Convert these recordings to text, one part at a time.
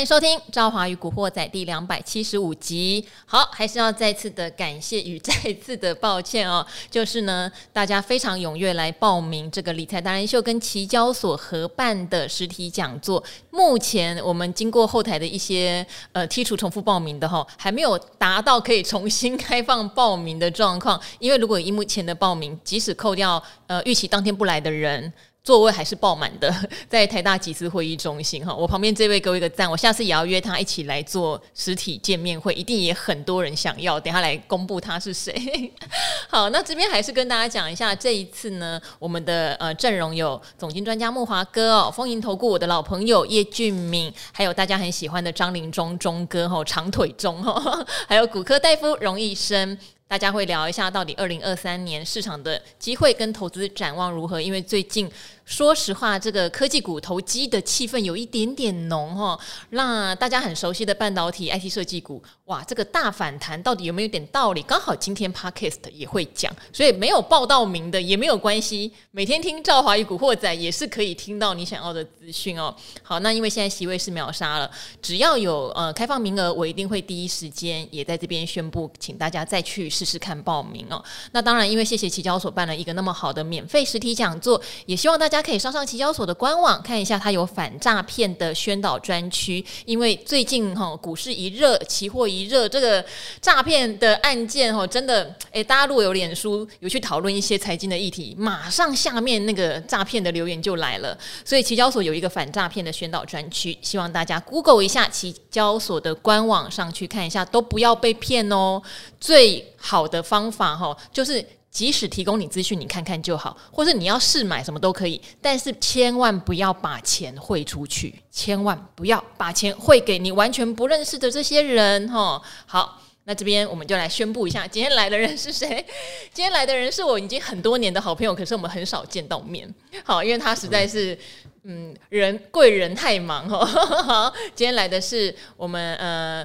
迎收听《赵华与古惑仔》第两百七十五集。好，还是要再次的感谢与再次的抱歉哦，就是呢，大家非常踊跃来报名这个理财达人秀跟期交所合办的实体讲座。目前我们经过后台的一些呃剔除重复报名的哈，还没有达到可以重新开放报名的状况。因为如果以目前的报名，即使扣掉呃预期当天不来的人。座位还是爆满的，在台大集思会议中心哈，我旁边这位给我一个赞，我下次也要约他一起来做实体见面会，一定也很多人想要。等下来公布他是谁。好，那这边还是跟大家讲一下，这一次呢，我们的呃阵容有总经专家慕驊哥哦，丰银投顾我的老朋友叶俊敏，还有大家很喜欢的张林中中哥哈，长腿中哈，还有骨科大夫荣医生。大家会聊一下到底二零二三年市场的机会跟投资展望如何？因为最近。说实话，这个科技股投机的气氛有一点点浓哈。那大家很熟悉的半导体、IT 设计股，哇，这个大反弹到底有没有点道理？刚好今天 Podcast 也会讲，所以没有报到名的也没有关系。每天听赵华与古惑仔也是可以听到你想要的资讯哦。好，那因为现在席位是秒杀了，只要有呃开放名额，我一定会第一时间也在这边宣布，请大家再去试试看报名哦。那当然，因为谢谢期交所办了一个那么好的免费实体讲座，也希望大家。可以上上期交所的官网看一下，它有反诈骗的宣导专区。因为最近哈股市一热，期货一热，这个诈骗的案件哈真的诶，大家如果有脸书有去讨论一些财经的议题，马上下面那个诈骗的留言就来了。所以期交所有一个反诈骗的宣导专区，希望大家 Google 一下期交所的官网上去看一下，都不要被骗哦。最好的方法哈就是。即使提供你资讯，你看看就好，或是你要试买什么都可以，但是千万不要把钱汇出去，千万不要把钱汇给你完全不认识的这些人哈。好，那这边我们就来宣布一下，今天来的人是谁？今天来的人是我已经很多年的好朋友，可是我们很少见到面。好，因为他实在是嗯人贵人太忙哈。今天来的是我们呃。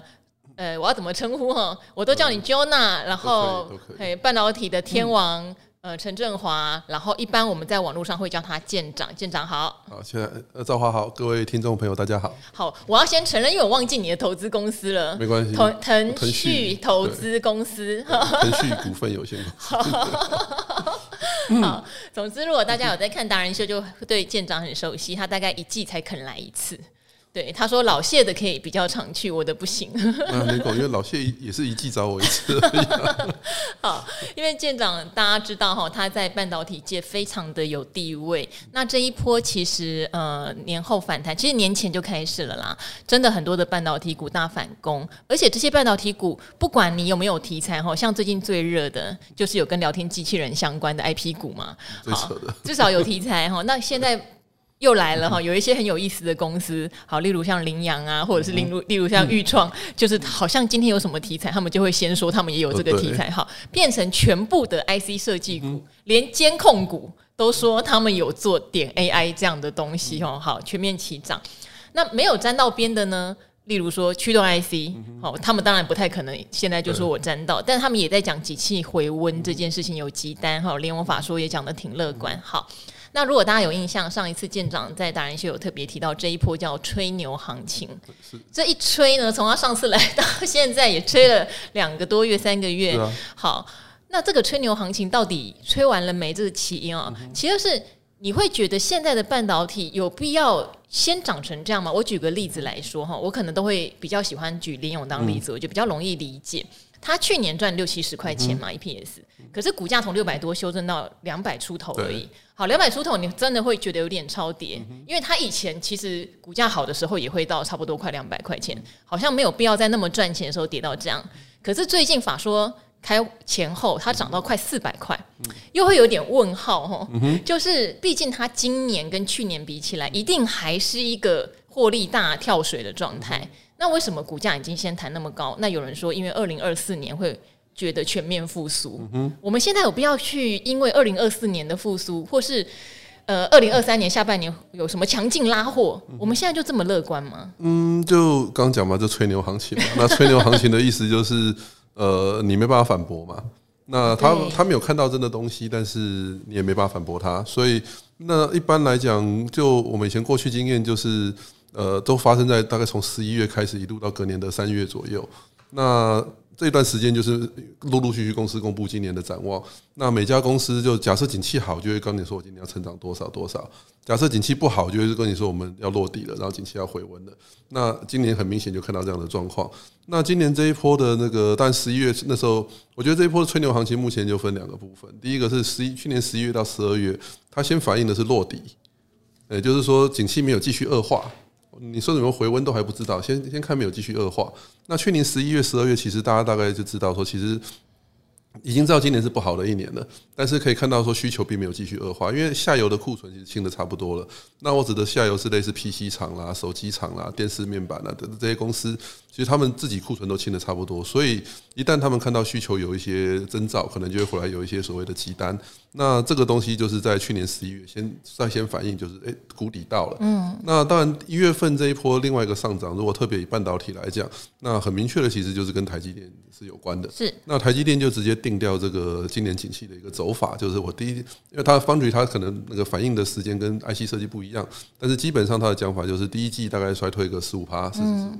呃，我要怎么称呼哈？我都叫你 Jonah，然后嘿，半导体的天王，嗯、呃，陈振华，然后一般我们在网络上会叫他舰长，舰长好。好，现在呃，赵华好，各位听众朋友大家好。好，我要先承认，因为我忘记你的投资公司了。没关系，腾腾讯投资公司，腾讯股份有限公司。好，总之如果大家有在看达人秀，就对舰长很熟悉，他大概一季才肯来一次。对，他说老谢的可以比较常去，我的不行。啊，没搞，因为老谢也是一季找我一次。好，因为舰长大家知道哈，他在半导体界非常的有地位。那这一波其实呃年后反弹，其实年前就开始了啦。真的很多的半导体股大反攻，而且这些半导体股不管你有没有题材哈，像最近最热的就是有跟聊天机器人相关的 IP 股嘛，好，至少有题材哈。那现在。又来了哈，有一些很有意思的公司，好，例如像羚羊啊，或者是例如例如像钰创，就是好像今天有什么题材，他们就会先说他们也有这个题材，哈，变成全部的 IC 设计股，连监控股都说他们有做点 AI 这样的东西，哦，好，全面齐涨。那没有沾到边的呢？例如说驱动 IC，好，他们当然不太可能现在就说我沾到，但他们也在讲几气回温这件事情有急单，哈，连我法说也讲的挺乐观，好。那如果大家有印象，上一次舰长在达人秀有特别提到这一波叫吹牛行情，这一吹呢，从他上次来到现在也吹了两个多月、三个月。好，那这个吹牛行情到底吹完了没？这个起因啊，其实是你会觉得现在的半导体有必要先涨成这样吗？我举个例子来说哈，我可能都会比较喜欢举林永当例子，我就比较容易理解。他去年赚六七十块钱嘛，EPS，可是股价从六百多修正到两百出头而已。好，两百出头，你真的会觉得有点超跌，因为它以前其实股价好的时候也会到差不多快两百块钱，好像没有必要在那么赚钱的时候跌到这样。可是最近法说开前后，它涨到快四百块，又会有点问号哈。就是毕竟它今年跟去年比起来，一定还是一个获利大跳水的状态。那为什么股价已经先弹那么高？那有人说，因为二零二四年会觉得全面复苏。嗯，我们现在有必要去因为二零二四年的复苏，或是呃二零二三年下半年有什么强劲拉货？我们现在就这么乐观吗？嗯，就刚讲嘛，就吹牛行情嘛。那吹牛行情的意思就是，呃，你没办法反驳嘛。那他他没有看到真的东西，但是你也没办法反驳他。所以那一般来讲，就我们以前过去经验就是。呃，都发生在大概从十一月开始，一路到隔年的三月左右。那这段时间就是陆陆续续公司公布今年的展望。那每家公司就假设景气好，就会跟你说我今年要成长多少多少；假设景气不好，就会跟你说我们要落地了，然后景气要回温了。那今年很明显就看到这样的状况。那今年这一波的那个，但十一月那时候，我觉得这一波的吹牛行情目前就分两个部分。第一个是十一去年十一月到十二月，它先反映的是落地，也就是说景气没有继续恶化。你说什么回温都还不知道，先先看没有继续恶化。那去年十一月、十二月，其实大家大概就知道说，其实已经知道今年是不好的一年了。但是可以看到说，需求并没有继续恶化，因为下游的库存其实清的差不多了。那我指的下游是类似 PC 厂啦、手机厂啦、电视面板啦等这些公司，其实他们自己库存都清的差不多。所以一旦他们看到需求有一些征兆，可能就会回来有一些所谓的急单。那这个东西就是在去年十一月先率先反应，就是欸谷底到了。嗯，那当然一月份这一波另外一个上涨，如果特别以半导体来讲，那很明确的其实就是跟台积电是有关的。是，那台积电就直接定掉这个今年景气的一个走法，就是我第一，因为它 Foundry 它可能那个反应的时间跟 IC 设计不一样，但是基本上它的讲法就是第一季大概衰退个十五趴，四十五。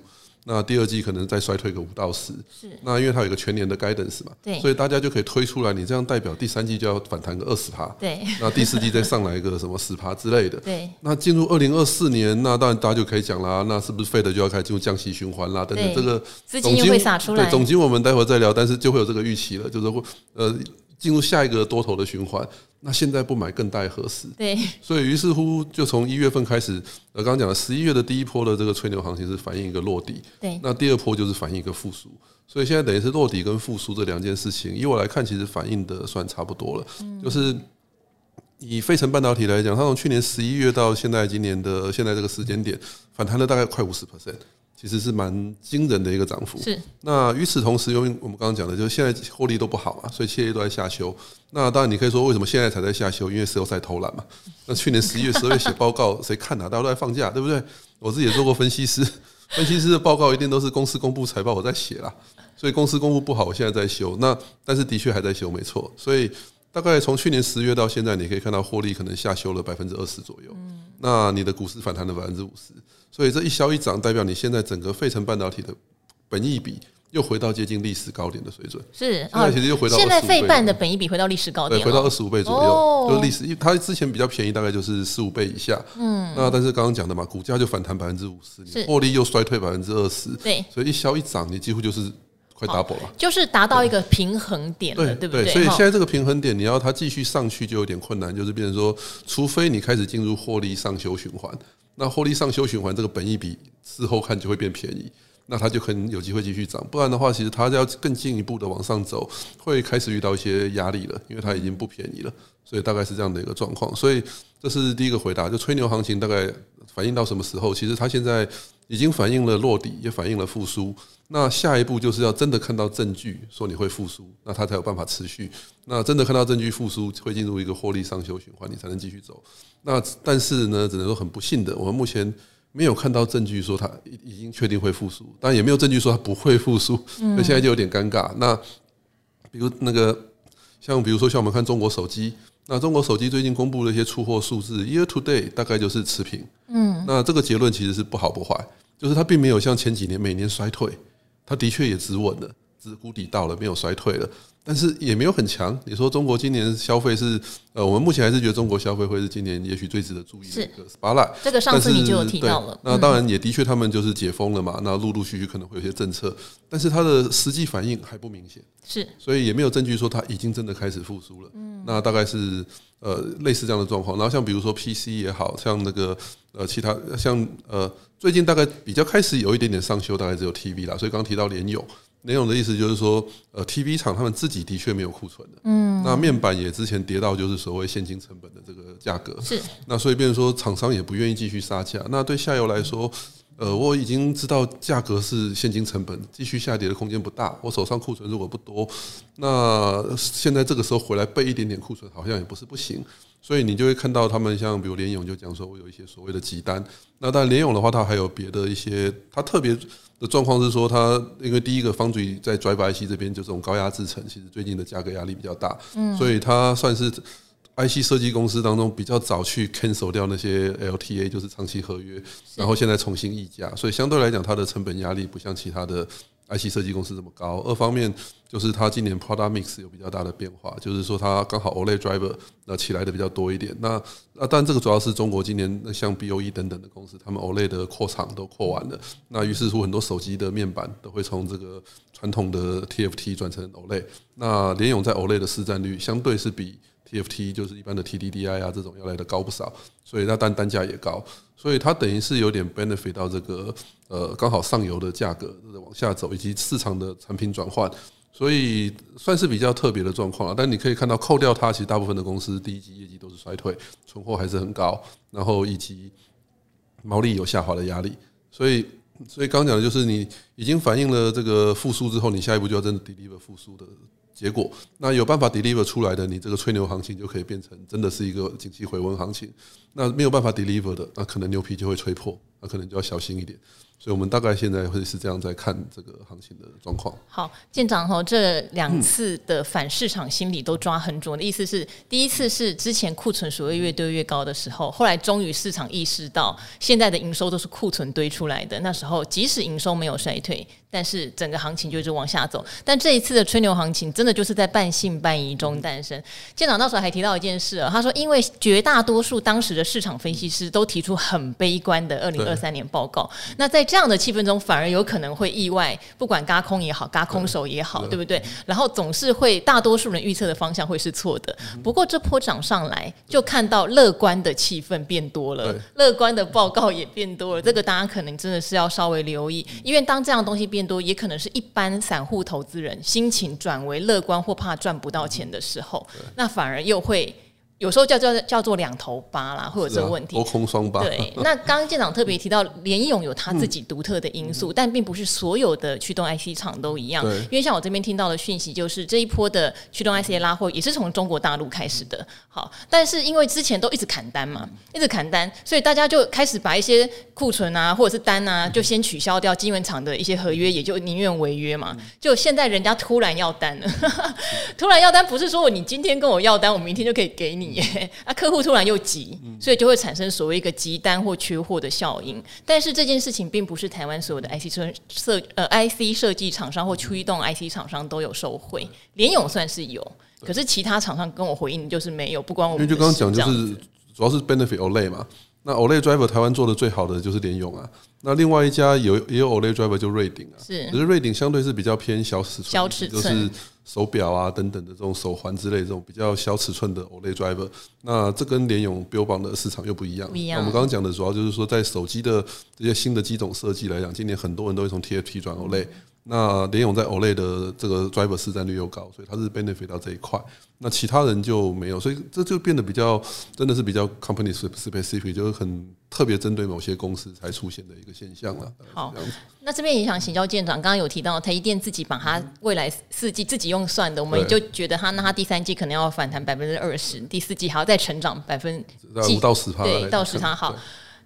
那第二季可能再衰退个五到十，是。那因为它有一个全年的 guidance 嘛，对，所以大家就可以推出来，你这样代表第三季就要反弹个二十趴，对。那第四季再上来一个什么十趴之类的，对。那进入二零二四年，那当然大家就可以讲啦，那是不是 Fed 就要开始进入降息循环啦？等等，这个资金会洒出来，对，总经我们待会再聊，但是就会有这个预期了，就是会呃。进入下一个多头的循环，那现在不买更待何时？对，所以于是乎就从一月份开始，呃，刚刚讲的十一月的第一波的这个吹牛行情是反映一个落底，对，那第二波就是反映一个复苏，所以现在等于是落底跟复苏这两件事情，以我来看，其实反映的算差不多了。嗯就是以费城半导体来讲，它从去年十一月到现在今年的现在这个时间点，反弹了大概快五十 percent。其实是蛮惊人的一个涨幅。是。那与此同时，因为我们刚刚讲的，就是现在获利都不好嘛，所以企业都在下修。那当然，你可以说为什么现在才在下修？因为谁都在偷懒嘛。那去年十一月、十二月写报告，谁看啊？大家都在放假，对不对？我自己也做过分析师，分析师的报告一定都是公司公布财报我在写啦。所以公司公布不好，我现在在修。那但是的确还在修，没错。所以大概从去年十月到现在，你可以看到获利可能下修了百分之二十左右。嗯那你的股市反弹了百分之五十。所以这一消一涨，代表你现在整个费城半导体的本益比又回到接近历史高点的水准。是啊，其实又回到现在费半的本益比回到历史高点，对，回到二十五倍左右，就历史。因为它之前比较便宜，大概就是十五倍以下。嗯，那但是刚刚讲的嘛，股价就反弹百分之五十，你获利又衰退百分之二十。对，所以一消一涨，你几乎就是快 double 了，就是达到一个平衡点了，对不对？所以现在这个平衡点，你要它继续上去就有点困难，就是变成说，除非你开始进入获利上修循环。那获利上修循环，这个本益比事后看就会变便宜，那它就可能有机会继续涨。不然的话，其实它要更进一步的往上走，会开始遇到一些压力了，因为它已经不便宜了。所以大概是这样的一个状况。所以这是第一个回答，就吹牛行情大概反映到什么时候？其实它现在已经反映了落底，也反映了复苏。那下一步就是要真的看到证据说你会复苏，那它才有办法持续。那真的看到证据复苏，会进入一个获利上修循环，你才能继续走。那但是呢，只能说很不幸的，我们目前没有看到证据说它已已经确定会复苏，当然也没有证据说它不会复苏，所以现在就有点尴尬。那比如那个像比如说像我们看中国手机，那中国手机最近公布了一些出货数字，year to date 大概就是持平。嗯，那这个结论其实是不好不坏，就是它并没有像前几年每年衰退。他的确也止稳了，止谷底到了，没有衰退了，但是也没有很强。你说中国今年消费是呃，我们目前还是觉得中国消费会是今年也许最值得注意的一个 spotlight。这个上次你就有提到了。那当然也的确他们就是解封了嘛，那陆陆续续可能会有些政策，但是它的实际反应还不明显。是，所以也没有证据说它已经真的开始复苏了。嗯，那大概是呃类似这样的状况。然后像比如说 PC 也好像那个呃其他像呃。最近大概比较开始有一点点上修，大概只有 TV 啦。所以刚刚提到联咏，联咏的意思就是说，呃，TV 厂他们自己的确没有库存的。嗯。那面板也之前跌到就是所谓现金成本的这个价格。是。那所以变成说厂商也不愿意继续杀价。那对下游来说，呃，我已经知道价格是现金成本，继续下跌的空间不大。我手上库存如果不多，那现在这个时候回来备一点点库存，好像也不是不行。所以你就会看到他们像比如联咏就讲说，我有一些所谓的急单。那当然联咏的话，它还有别的一些，它特别的状况是说，它因为第一个 Foundry 在 Driver IC 这边就这种高压制程，其实最近的价格压力比较大，嗯，所以它算是 IC 设计公司当中比较早去 cancel 掉那些 LTA，就是长期合约，然后现在重新议价，所以相对来讲，它的成本压力不像其他的 IC 设计公司这么高。二方面就是它今年 product mix 有比较大的变化，就是说它刚好 OLED driver 那起来的比较多一点。那那但这个主要是中国今年像 BOE 等等的公司，他们 OLED 的扩厂都扩完了，那于是乎很多手机的面板都会从这个传统的 TFT 转成 OLED。那联咏在 OLED 的市占率相对是比 TFT 就是一般的 TDDI 啊，这种要来的高不少，所以它单单价也高，所以它等于是有点 benefit 到这个呃刚好上游的价格往下走，以及市场的产品转换，所以算是比较特别的状况啊。但你可以看到，扣掉它，其实大部分的公司第一季业绩都是衰退，存货还是很高，然后以及毛利有下滑的压力，所以所以刚讲的就是你已经反映了这个复苏之后，你下一步就要真的 deliver 复苏的。结果，那有办法 deliver 出来的，你这个吹牛行情就可以变成真的是一个景气回温行情。那没有办法 deliver 的，那可能牛皮就会吹破，那可能就要小心一点。所以我们大概现在会是这样在看这个行情的状况。好，舰长哈，这两次的反市场心理都抓很准的意思是，第一次是之前库存所谓越堆越高的时候，后来终于市场意识到现在的营收都是库存堆出来的。那时候即使营收没有衰退，但是整个行情就一直往下走。但这一次的吹牛行情，真的就是在半信半疑中诞生。舰长那时候还提到一件事啊，他说，因为绝大多数当时的市场分析师都提出很悲观的二零二三年报告，那在这样的气氛中，反而有可能会意外，不管嘎空也好，嘎空手也好，对不对？然后总是会大多数人预测的方向会是错的。不过这波涨上来，就看到乐观的气氛变多了，乐观的报告也变多了。这个大家可能真的是要稍微留意，因为当这样东西变多，也可能是一般散户投资人心情转为乐观或怕赚不到钱的时候，那反而又会。有时候叫叫叫做两头巴啦，会有这个问题。多空双疤。对，那刚刚舰长特别提到联咏有他自己独特的因素，但并不是所有的驱动 IC 厂都一样。因为像我这边听到的讯息，就是这一波的驱动 IC 的拉货也是从中国大陆开始的。好，但是因为之前都一直砍单嘛，一直砍单，所以大家就开始把一些库存啊，或者是单啊，就先取消掉。晶圆厂的一些合约也就宁愿违约嘛。就现在人家突然要单了，突然要单，不是说你今天跟我要单，我明天就可以给你。客户突然又急，所以就会产生所谓一个急单或缺货的效应。但是这件事情并不是台湾所有的 IC 设设呃 IC 设计厂商或驱动 IC 厂商都有受惠，联咏算是有，可是其他厂商跟我回应就是没有。不管我们因为就刚刚讲就是主要是 benefit OLED 嘛，那 Olay driver 台湾做的最好的就是联咏啊。那另外一家有也有 Olay driver 就瑞鼎啊，是，可是瑞鼎相对是比较偏小尺寸，小尺寸就是。手表啊等等的这种手环之类这种比较小尺寸的 Olay driver，那这跟联咏标榜的市场又不一样。不一样。我们刚刚讲的主要就是说，在手机的这些新的机种设计来讲，今年很多人都会从 TFT 转 OLED。那联咏在 Olay 的这个 driver 市占率又高，所以它是 benefit 到这一块。那其他人就没有，所以这就变得比较真的是比较 company specific，就是很特别针对某些公司才出现的一个现象了。好，那这边也想请教舰长，刚刚有提到台积电自己把它未来四季自己用算的，我们也就觉得它那它第三季可能要反弹百分之二十，第四季还要再成长百分五到十趴，对，到十趴好。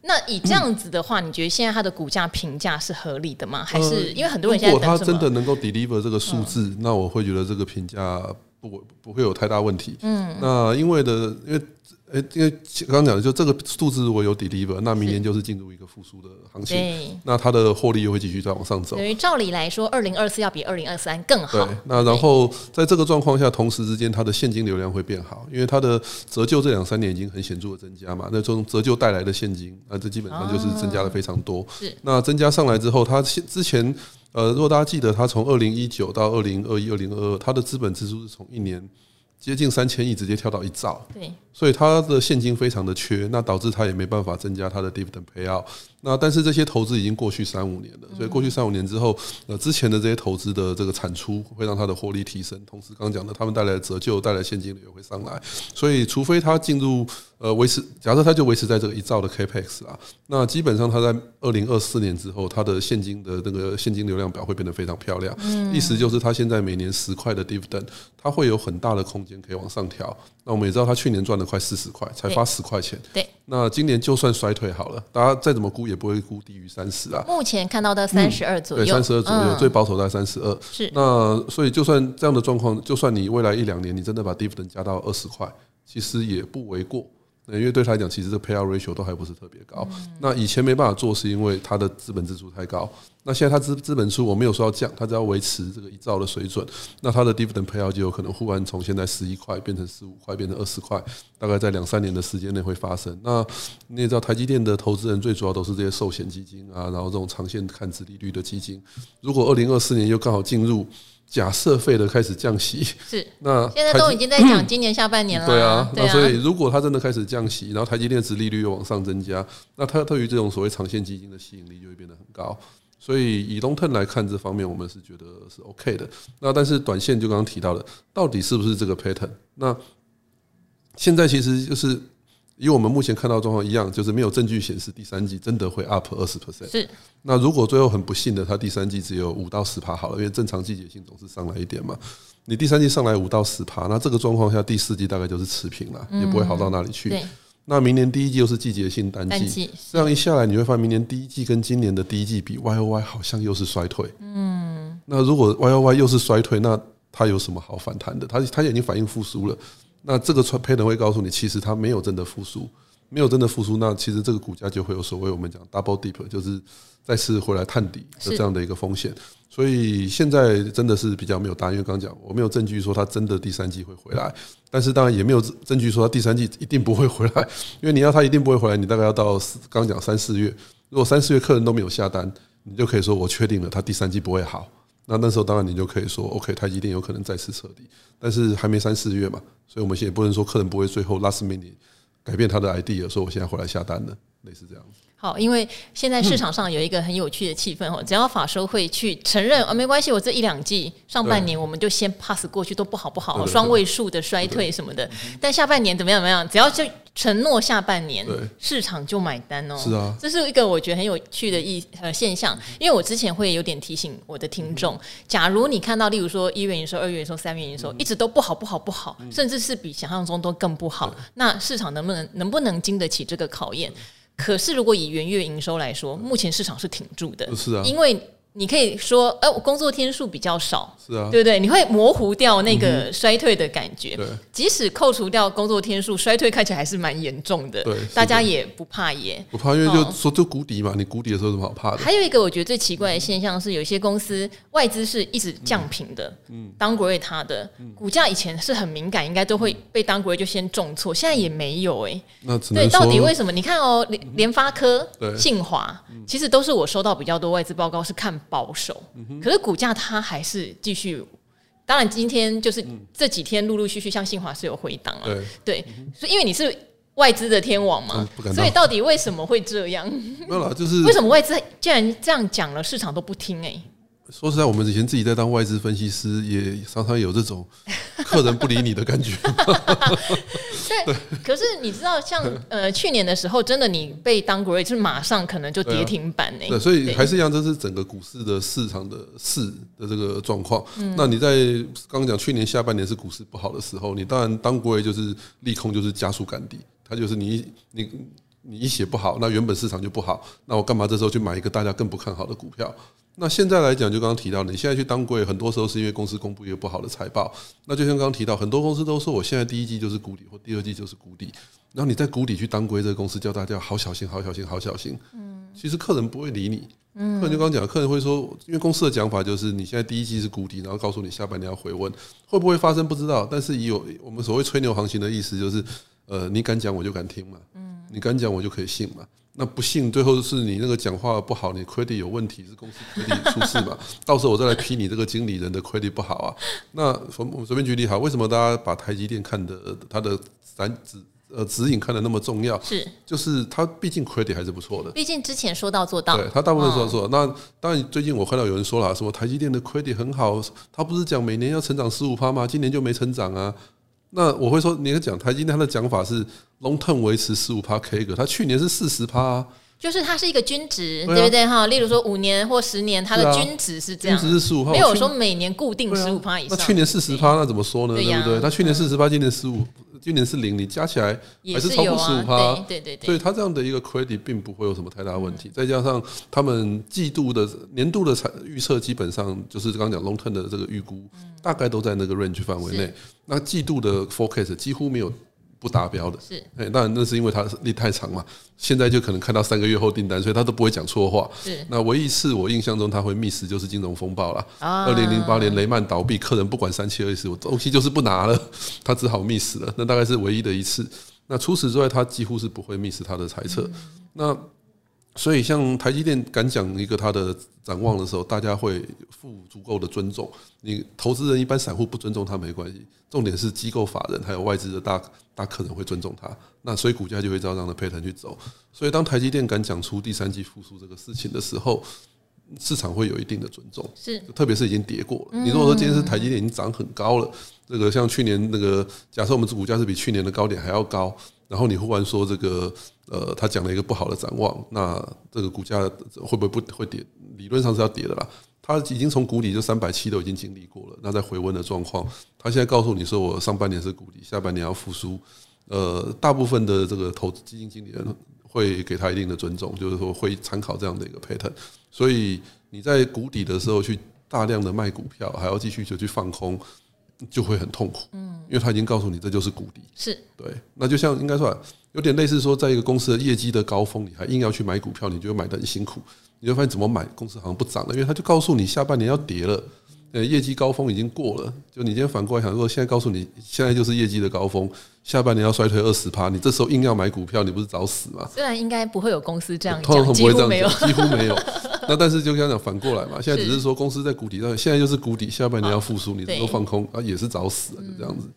那以这样子的话，你觉得现在它的股价评价是合理的吗？还是因为很多人现在如果它真的能够 deliver 这个数字，那我会觉得这个评价不不会有太大问题。嗯，那因为的因为。诶，因为刚刚讲的，就这个数字如果有 deliver，那明年就是进入一个复苏的行情，那它的获利又会继续再往上走。等于照理来说，二零二四要比二零二三更好。对，那然后在这个状况下，同时之间它的现金流量会变好，因为它的折旧这两三年已经很显著的增加嘛。那从折旧带来的现金，那这基本上就是增加了非常多。是，那增加上来之后，它现之前呃，如果大家记得，它从二零一九到二零二一、二零二二，它的资本支出是从一年。接近三千亿，直接跳到一兆，对，所以它的现金非常的缺，那导致它也没办法增加它的 dividend payout。那但是这些投资已经过去三五年了，所以过去三五年之后，呃，之前的这些投资的这个产出会让它的获利提升，同时刚刚讲的他们带来的折旧带来现金流也会上来，所以除非它进入呃维持，假设它就维持在这个一兆的 capex 啊，那基本上它在二零二四年之后，它的现金的那个现金流量表会变得非常漂亮，意思就是它现在每年十块的 dividend，它会有很大的空间可以往上调。那我们也知道，他去年赚了快四十块，才发十块钱，对，那今年就算衰退好了，大家再怎么估。也不会估低于三十啊。目前看到的三十二左右，对，三十二左右，最保守在三十二。是，那所以就算这样的状况，就算你未来一两年你真的把 dividend 加到二十块，其实也不为过。因为对他来讲，其实这个 payout ratio 都还不是特别高。那以前没办法做，是因为他的资本支出太高。那现在他资资本出，我没有说要降，他只要维持这个一兆的水准，那他的 dividend payout 就有可能忽然从现在十一块变成十五块，变成二十块，大概在两三年的时间内会发生。那你也知道，台积电的投资人最主要都是这些寿险基金啊，然后这种长线看资利率的基金。如果二零二四年又刚好进入。假设费的开始降息，是 那现在都已经在讲今年下半年了。对啊，那所以如果它真的开始降息，然后台积电的殖利率又往上增加，那它对于这种所谓长线基金的吸引力就会变得很高。所以以 long term 来看，这方面我们是觉得是 OK 的。那但是短线就刚刚提到的，到底是不是这个 pattern？那现在其实就是。以我们目前看到状况一样，就是没有证据显示第三季真的会 up 二十 percent。是。那如果最后很不幸的，它第三季只有五到十趴好了，因为正常季节性总是上来一点嘛。你第三季上来五到十趴，那这个状况下第四季大概就是持平了，也不会好到哪里去。那明年第一季又是季节性淡季，这样一下来，你会发现明年第一季跟今年的第一季比，Y O Y 好像又是衰退。嗯。那如果 Y O Y 又是衰退，那它有什么好反弹的？它它已经反应复苏了。那这个配能会告诉你，其实它没有真的复苏，没有真的复苏，那其实这个股价就会有所谓我们讲 double dip，就是再次回来探底的这样的一个风险。所以现在真的是比较没有答案，因为刚刚讲我没有证据说它真的第三季会回来，但是当然也没有证据说它第三季一定不会回来，因为你要它一定不会回来，你大概要到刚刚讲三四月，如果三四月客人都没有下单，你就可以说我确定了它第三季不会好。那那时候当然你就可以说，OK，台积电有可能再次撤离，但是还没三四月嘛，所以我们现在也不能说客人不会最后 last minute 改变他的 idea，说我现在回来下单了，类似这样子。好，因为现在市场上有一个很有趣的气氛哦，只要法收会去承认啊，没关系，我这一两季上半年我们就先 pass 过去都不好不好，双位数的衰退什么的，但下半年怎么样怎么样，只要就承诺下半年市场就买单哦。是啊，这是一个我觉得很有趣的意呃现象，因为我之前会有点提醒我的听众，假如你看到例如说一月营收、二月营收、三月营收一直都不好不好不好，甚至是比想象中都更不好，那市场能不能能不能经得起这个考验？可是，如果以元月营收来说，目前市场是挺住的，是啊，因为。你可以说，哎、呃，我工作天数比较少，是啊，对不对？你会模糊掉那个衰退的感觉。对，即使扣除掉工作天数，衰退看起来还是蛮严重的。对，大家也不怕耶，不怕，因为就说就谷底嘛，你谷底的时候有什么好怕的？还有一个我觉得最奇怪的现象是，有些公司外资是一直降平的，嗯，downgrade 它的股价以前是很敏感，应该都会被 downgrade 就先重挫，现在也没有哎。那对，到底为什么？你看哦，联联发科、信华，其实都是我收到比较多外资报告是看。保守，可是股价它还是继续。当然，今天就是这几天陆陆续续，像新华是有回档了。对，所以因为你是外资的天王嘛，所以到底为什么会这样？没有啦，就是为什么外资既然这样讲了，市场都不听哎。说实在，我们以前自己在当外资分析师，也常常有这种 客人不理你的感觉。对，可是你知道，像呃去年的时候，真的你被 downgrade 是马上可能就跌停板呢。对，所以还是一样，这是整个股市的市场的市的这个状况。那你在刚刚讲去年下半年是股市不好的时候，你当然 downgrade 就是利空，就是加速赶底，它就是你你你一写不好，那原本市场就不好，那我干嘛这时候去买一个大家更不看好的股票？那现在来讲，就刚刚提到，你现在去当归，很多时候是因为公司公布一个不好的财报。那就像刚刚提到，很多公司都说我现在第一季就是谷底，或第二季就是谷底。然后你在谷底去当归，这个公司叫大家好小心，好小心，好小心。嗯，其实客人不会理你。嗯，客人就刚刚讲，客人会说，因为公司的讲法就是你现在第一季是谷底，然后告诉你下半年要回温，会不会发生不知道。但是有我们所谓吹牛行情的意思，就是呃，你敢讲我就敢听嘛。嗯，你敢讲我就可以信嘛。那不幸最后是你那个讲话不好，你 credit 有问题，是公司 credit 出事嘛？到时候我再来批你这个经理人的 credit 不好啊。那我们随便举例好，为什么大家把台积电看的它的指呃指引看的那么重要？是，就是它毕竟 credit 还是不错的。毕竟之前说到做到，对，它大部分说到做到。那当然，最近我看到有人说了，什么台积电的 credit 很好，他不是讲每年要成长十五趴吗？今年就没成长啊。那我会说，你要讲台积电，它的讲法是 long term 维持十五趴 K 个，它去年是四十趴，就是它是一个均值，对不对哈？例如说五年或十年，它的均值是这样，均值是十五趴，没有说每年固定十五趴以上。那去年四十趴，那怎么说呢？对不对？它去年四十趴，今年十五，今年是零，你加起来还是超过十五趴，对对对。所以它这样的一个 credit 并不会有什么太大问题。再加上他们季度的年度的财预测，基本上就是刚刚讲 long term 的这个预估。大概都在那个 range 范围内，那季度的 forecast 几乎没有不达标的，是，哎，当然那是因为它历太长嘛，现在就可能看到三个月后订单，所以他都不会讲错话。是，那唯一一次我印象中他会 miss 就是金融风暴了，二零零八年雷曼倒闭，客人不管三七二十一，我东西就是不拿了，他只好 miss 了，那大概是唯一的一次。那除此之外，他几乎是不会 miss 他的猜测。嗯、那所以像台积电敢讲一个它的展望的时候，大家会付足够的尊重。你投资人一般散户不尊重他没关系，重点是机构法人还有外资的大大客人会尊重他。那所以股价就会照这样的配腾去走。所以当台积电敢讲出第三季复苏这个事情的时候，市场会有一定的尊重。是，特别是已经跌过了。你如果说今天是台积电已经涨很高了，这个像去年那个，假设我们这股价是比去年的高点还要高，然后你忽然说这个。呃，他讲了一个不好的展望，那这个股价会不会不会跌？理论上是要跌的啦。他已经从谷底就三百七都已经经历过了，那在回温的状况，他现在告诉你说，我上半年是谷底，下半年要复苏。呃，大部分的这个投资基金经理人会给他一定的尊重，就是说会参考这样的一个 pattern。所以你在谷底的时候去大量的卖股票，还要继续就去放空，就会很痛苦。嗯，因为他已经告诉你这就是谷底。是对，那就像应该说。有点类似说，在一个公司的业绩的高峰，你还硬要去买股票，你就会买的很辛苦。你就发现怎么买，公司好像不涨了，因为他就告诉你下半年要跌了，呃，业绩高峰已经过了。就你今天反过来想说，现在告诉你现在就是业绩的高峰，下半年要衰退二十趴，你这时候硬要买股票，你不是找死吗？虽然应该不会有公司这样讲，通常不会这样讲，几乎没有。那但是就刚刚讲反过来嘛，现在只是说公司在谷底，但现在就是谷底，下半年要复苏，你都放空啊，也是找死，就这样子。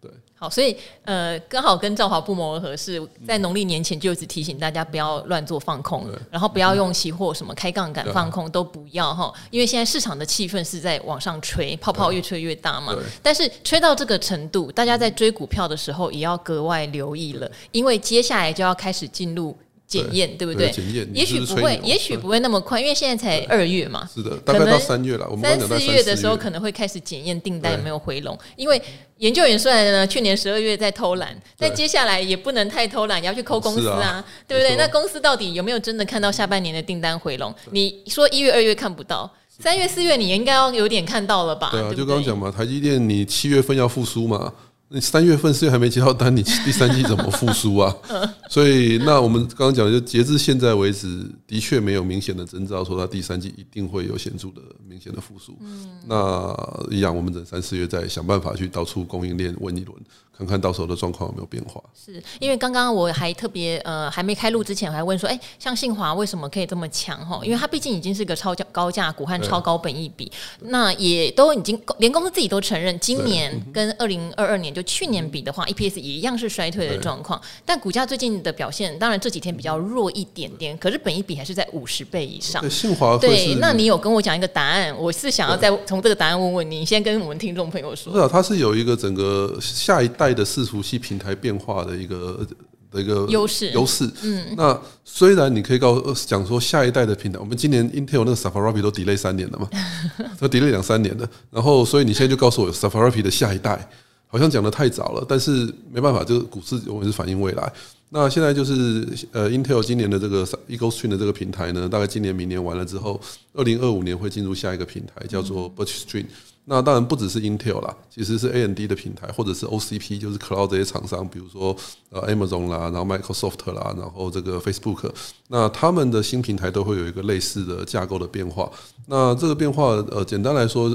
对好，所以呃，刚好跟赵华不谋而合，是在农历年前就一直提醒大家不要乱做放空，然后不要用期货什么开杠杆放空都不要哈，因为现在市场的气氛是在往上吹，泡泡越吹越大嘛。但是吹到这个程度，大家在追股票的时候也要格外留意了，因为接下来就要开始进入。检验对不对？检验也许不会，也许不会那么快，因为现在才二月嘛。是的，大概到三月了。我们三四月的时候可能会开始检验订单有没有回笼，因为研究员虽然呢去年十二月在偷懒，但接下来也不能太偷懒，你要去抠公司啊，对不对？那公司到底有没有真的看到下半年的订单回笼？你说一月、二月看不到，三月、四月你应该要有点看到了吧？对啊，就刚刚讲嘛，台积电你七月份要复苏嘛。你三月份四月还没接到单，你第三季怎么复苏啊？所以，那我们刚刚讲的，就截至现在为止，的确没有明显的征兆说它第三季一定会有显著的明显的复苏。那一样，我们等三四月再想办法去到处供应链问一轮。看看到时候的状况有没有变化？是因为刚刚我还特别呃还没开录之前，我还问说，哎、欸，像信华为什么可以这么强哈？因为它毕竟已经是个超高价股和超高本益比，那也都已经连公司自己都承认，今年跟二零二二年就去年比的话，EPS 也一样是衰退的状况。但股价最近的表现，当然这几天比较弱一点点，可是本益比还是在五十倍以上。信华对，那你有跟我讲一个答案？我是想要再从这个答案问问你，你先跟我们听众朋友说。是啊，它是有一个整个下一代的伺服器平台变化的一个的一个优势优势。嗯，那虽然你可以告讲说下一代的平台，我们今年 Intel 那个 Rapids 都 delay 三年了嘛，都 delay 两三年了。然后，所以你现在就告诉我 Rapids 的下一代，好像讲的太早了。但是没办法，这个股市永远是反映未来。那现在就是呃，Intel 今年的这个 Eagle Stream 的这个平台呢，大概今年明年完了之后，二零二五年会进入下一个平台，叫做 Birch Stream。那当然不只是 Intel 啦，其实是 AMD 的平台，或者是 OCP，就是 Cloud 这些厂商，比如说呃 Amazon 啦，然后 Microsoft 啦，然后这个 Facebook，那他们的新平台都会有一个类似的架构的变化。那这个变化呃，简单来说，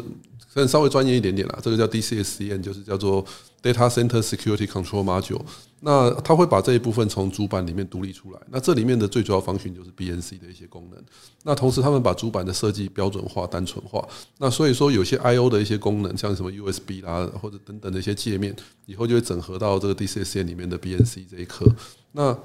可能稍微专业一点点啦，这个叫 DCSCN，就是叫做 Data Center Security Control Module。那它会把这一部分从主板里面独立出来。那这里面的最主要方向就是 BNC 的一些功能。那同时，他们把主板的设计标准化、单纯化。那所以说，有些 I/O 的一些功能，像什么 USB 啦，或者等等的一些界面，以后就会整合到这个 DCSCM 里面的 BNC 这一颗。那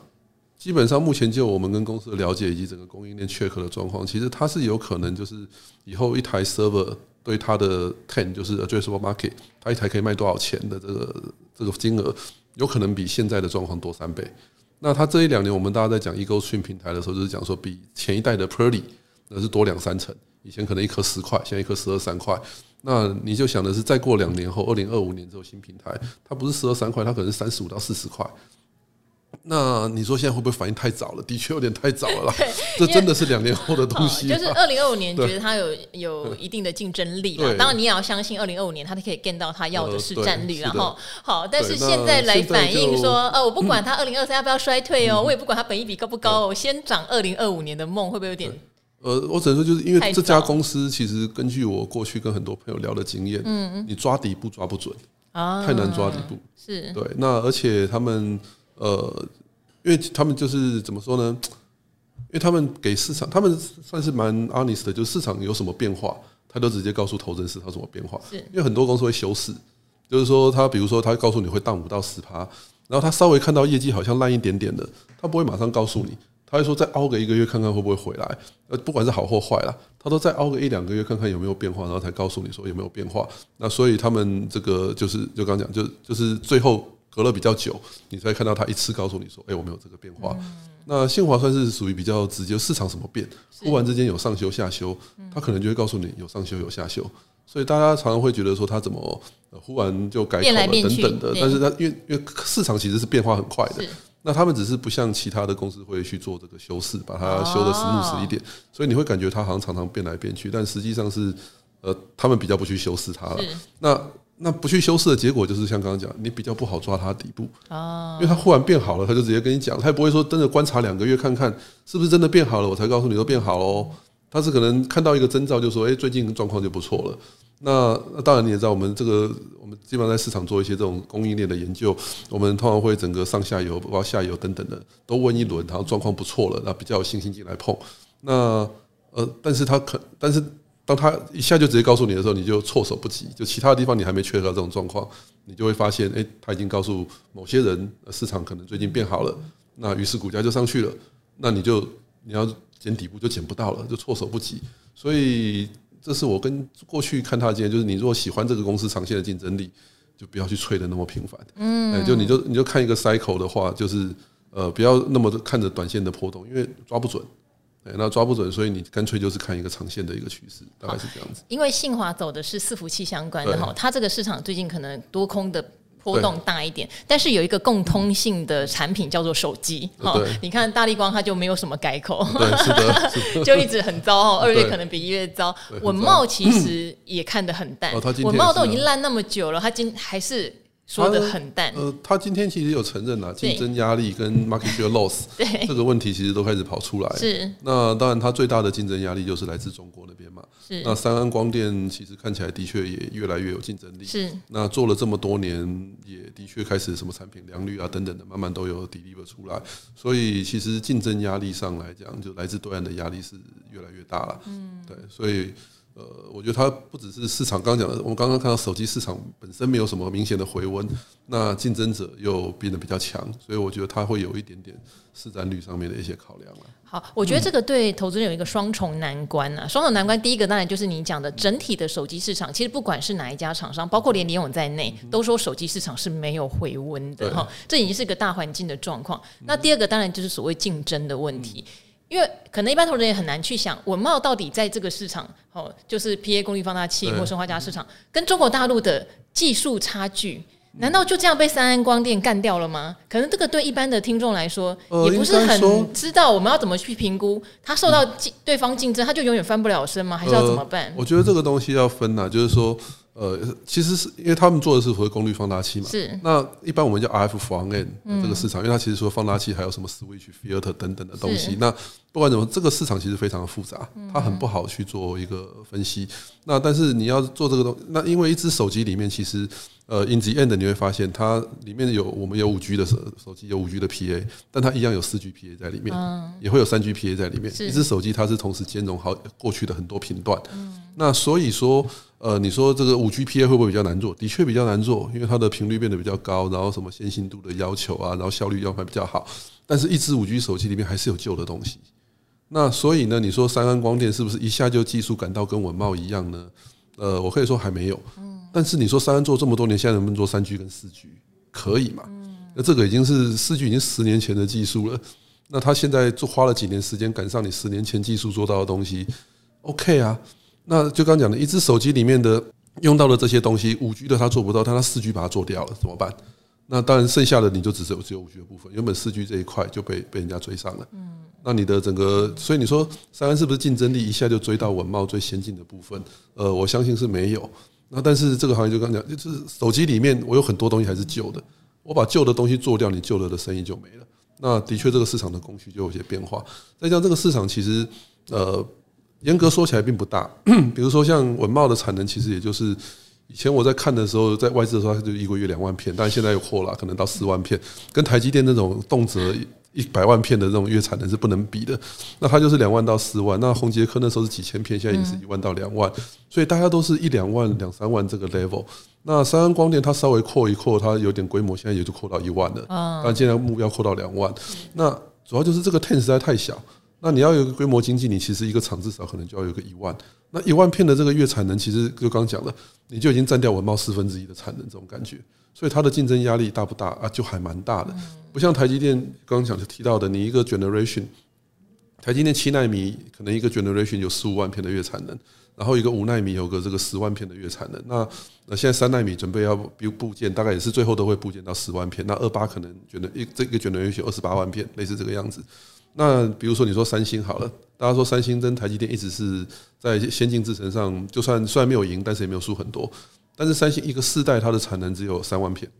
基本上目前就我们跟公司的了解以及整个供应链缺口的状况，其实它是有可能就是以后一台 server 对它的 ten 就是 addressable market，它一台可以卖多少钱的这个这个金额。有可能比现在的状况多三倍。那它这一两年，我们大家在讲 Eagle Stream 平台的时候，就是讲说比前一代的 purly 那是多两三成。以前可能一颗十块，现在一颗十二三块。那你就想的是，再过两年后，二零二五年之后新平台，它不是十二三块，它可能是三十五到四十块。那你说现在会不会反应太早了？的确有点太早了啦。这真的是两年后的东西。就是二零二五年，觉得它有有一定的竞争力了。当然，你也要相信二零二五年它可以 gain 到它要的市占率。然后，好，但是现在来反映说，呃，我不管它二零二三要不要衰退哦，我也不管它本益比高不高，我先涨二零二五年的梦，会不会有点？呃，我只能说，就是因为这家公司其实根据我过去跟很多朋友聊的经验，嗯，你抓底部抓不准啊，太难抓底部。是对，那而且他们呃，因为他们就是怎么说呢？因为他们给市场，他们算是蛮 honest 的，就是市场有什么变化，他都直接告诉投资人他什么变化。是，因为很多公司会修饰，就是说他比如说他告诉你会荡五到十趴，然后他稍微看到业绩好像烂一点点的，他不会马上告诉你。他会说再熬个一个月看看会不会回来，呃，不管是好或坏啦，他都再熬个一两个月看看有没有变化，然后才告诉你说有没有变化。那所以他们这个就是就刚讲，就就是最后隔了比较久，你才看到他一次告诉你说，哎，我没有这个变化。那信华算是属于比较直接，市场什么变，忽然之间有上修下修，他可能就会告诉你有上修有下修。所以大家常常会觉得说他怎么忽然就改口了等等的，但是他因为因为市场其实是变化很快的。那他们只是不像其他的公司会去做这个修饰，把它修的 smooth 一点，所以你会感觉它好像常常变来变去，但实际上是，呃，他们比较不去修饰它了。那那不去修饰的结果就是像刚刚讲，你比较不好抓它底部啊，因为它忽然变好了，他就直接跟你讲，他也不会说真的观察两个月看看是不是真的变好了，我才告诉你说变好喽。他是可能看到一个征兆，就说，哎，最近状况就不错了。那那当然你也知道，我们这个我们基本上在市场做一些这种供应链的研究，我们通常会整个上下游、包括下游等等的都问一轮，然后状况不错了，那比较有信心进来碰。那呃，但是他可，但是当他一下就直接告诉你的时候，你就措手不及。就其他的地方你还没确认到这种状况，你就会发现，哎，他已经告诉某些人，市场可能最近变好了，那于是股价就上去了。那你就你要。捡底部就捡不到了，就措手不及。所以这是我跟过去看他的经验，就是你如果喜欢这个公司长线的竞争力，就不要去吹得那么频繁。嗯，就你就你就看一个 cycle 的话，就是呃不要那么看着短线的波动，因为抓不准。那抓不准，所以你干脆就是看一个长线的一个趋势，大概是这样子。因为信华走的是伺服器相关的哈，它这个市场最近可能多空的。波动大一点，但是有一个共通性的产品叫做手机。哈，你看大力光，它就没有什么改口，是的，就一直很糟哦。二月可能比一月糟。稳茂其实也看得很淡，稳茂都已经烂那么久了，它今还是。说的很淡。呃，他今天其实有承认了竞争压力跟 market share loss 这个问题，其实都开始跑出来。是。那当然，他最大的竞争压力就是来自中国那边嘛。是。那三安光电其实看起来的确也越来越有竞争力。是。那做了这么多年，也的确开始什么产品良率啊等等的，慢慢都有 deliver 出来。所以其实竞争压力上来讲，就来自对岸的压力是越来越大了。嗯。对，所以。呃，我觉得它不只是市场，刚刚讲的，我们刚刚看到手机市场本身没有什么明显的回温，那竞争者又变得比较强，所以我觉得它会有一点点市占率上面的一些考量了。好，我觉得这个对投资人有一个双重难关啊，双重难关，第一个当然就是你讲的整体的手机市场，其实不管是哪一家厂商，包括连联勇在内，都说手机市场是没有回温的哈，这已经是一个大环境的状况。那第二个当然就是所谓竞争的问题。因为可能一般投资人也很难去想，文茂到底在这个市场，哦，就是 PA 功率放大器或砷化镓市场，跟中国大陆的技术差距，难道就这样被三安光电干掉了吗？可能这个对一般的听众来说，也不是很知道我们要怎么去评估，他受到对方竞争，他就永远翻不了身吗？还是要怎么办？我觉得这个东西要分呐，就是说。呃，其实是因为他们做的是所谓功率放大器嘛。是。那一般我们叫 RF front end 这个市场，因为它其实说放大器还有什么 switch、filter 等等的东西。那不管怎么，这个市场其实非常的复杂，它很不好去做一个分析。那但是你要做这个东，那因为一只手机里面其实。呃，in the end 你会发现它里面有我们有五 G 的手手机，有五 G 的 PA，但它一样有四 G PA 在里面，也会有三 G PA 在里面。一只手机它是同时兼容好过去的很多频段。那所以说，呃，你说这个五 G PA 会不会比较难做？的确比较难做，因为它的频率变得比较高，然后什么线性度的要求啊，然后效率要还比较好。但是，一支五 G 手机里面还是有旧的东西。那所以呢，你说三安光电是不是一下就技术赶到跟文茂一样呢？呃，我可以说还没有。但是你说三安做这么多年，现在能不能做三 G 跟四 G？可以嘛？那这个已经是四 G 已经十年前的技术了。那他现在做花了几年时间赶上你十年前技术做到的东西，OK 啊？那就刚讲的，一只手机里面的用到的这些东西，五 G 的它做不到，但它四 G 把它做掉了，怎么办？那当然剩下的你就只有只有五 G 的部分，原本四 G 这一块就被被人家追上了。嗯，那你的整个，所以你说三安是不是竞争力一下就追到稳懋最先进的部分？呃，我相信是没有。那但是这个行业就刚讲，就是手机里面我有很多东西还是旧的，我把旧的东西做掉，你旧了的生意就没了。那的确这个市场的供需就有些变化。再加上这个市场其实呃严格说起来并不大，比如说像文茂的产能，其实也就是。以前我在看的时候，在外资的时候，它就一个月两万片，但是现在又扩了，可能到四万片，跟台积电那种动辄一百万片的这种月产能是不能比的。那它就是两万到四万，那宏杰科那时候是几千片，现在也是一万到两万，所以大家都是一两万、两三万这个 level。那三安光电它稍微扩一扩，它有点规模，现在也就扩到一万了。但现在目标扩到两万，那主要就是这个 ten 实在太小。那你要有个规模经济，你其实一个厂至少可能就要有个一万。那一万片的这个月产能，其实就刚讲了，你就已经占掉稳懋四分之一的产能，这种感觉，所以它的竞争压力大不大啊？就还蛮大的。不像台积电刚刚讲就提到的，你一个 generation，台积电七纳米可能一个 generation 有十五万片的月产能，然后一个五纳米有个这个十万片的月产能。那那现在三纳米准备要部部件，大概也是最后都会部件到十万片。那二八可能觉得一这个 generation 二十八万片，类似这个样子。那比如说你说三星好了，大家说三星跟台积电一直是在先进制程上，就算虽然没有赢，但是也没有输很多。但是三星一个世代它的产能只有三万片，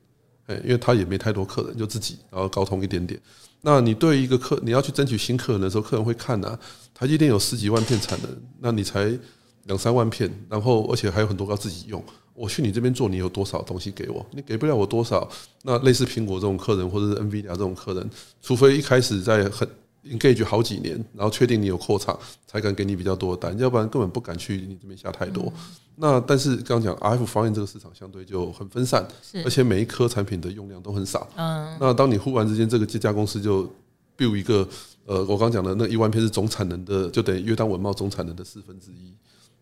哎，因为它也没太多客人，就自己然后高通一点点。那你对一个客你要去争取新客人的时候，客人会看呐、台积电有十几万片产能，那你才两三万片，然后而且还有很多要自己用。我去你这边做，你有多少东西给我？你给不了我多少。那类似苹果这种客人，或者是 NVIDIA 这种客人，除非一开始在很 engage 好几年，然后确定你有扩厂，才敢给你比较多的单，要不然根本不敢去你这边下太多。那但是刚刚讲 RF 方案这个市场相对就很分散，而且每一颗产品的用量都很少。嗯，那当你忽然之间这个这家公司就 build 一个，呃，我刚讲的那一万片是总产能的，就等于约当文茂总产能的四分之一。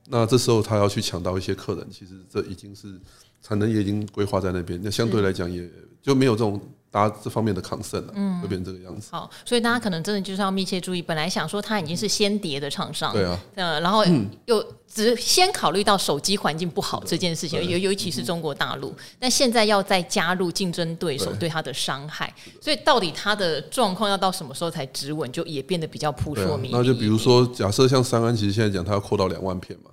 那这时候他要去抢到一些客人，其实这已经是产能也已经规划在那边，那相对来讲也就没有这种。大家这方面的抗胜了，嗯，会变成这个样子。好，所以大家可能真的就是要密切注意。本来想说它已经是先跌的厂商，对啊，呃，然后又只先考虑到手机环境不好这件事情，尤尤其是中国大陆。但现在要再加入竞争对手对它的伤害，所以到底它的状况要到什么时候才止稳，就也变得比较扑朔迷离。那就比如说，假设像三安，其实现在讲它要扩到两万片嘛。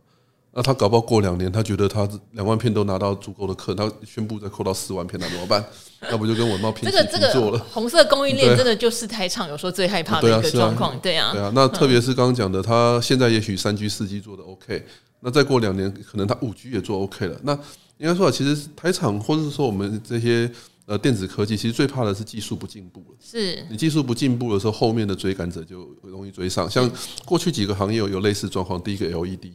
那他搞不好过两年，他觉得他两万片都拿到足够的客，他宣布再扩到四万片，那怎么办？那不就跟稳懋平起平坐了？红色供应链真的就是台厂有时候最害怕的一个状况，对啊，对啊。那特别是刚刚讲的，他现在也许三 G、四 G 做的 OK，那再过两年，可能他五 G 也做 OK 了。那应该说啊，其实台厂或者是说我们这些呃电子科技，其实最怕的是技术不进步了。是你技术不进步的时候，后面的追赶者就容易追上。像过去几个行业有有类似状况，第一个 LED。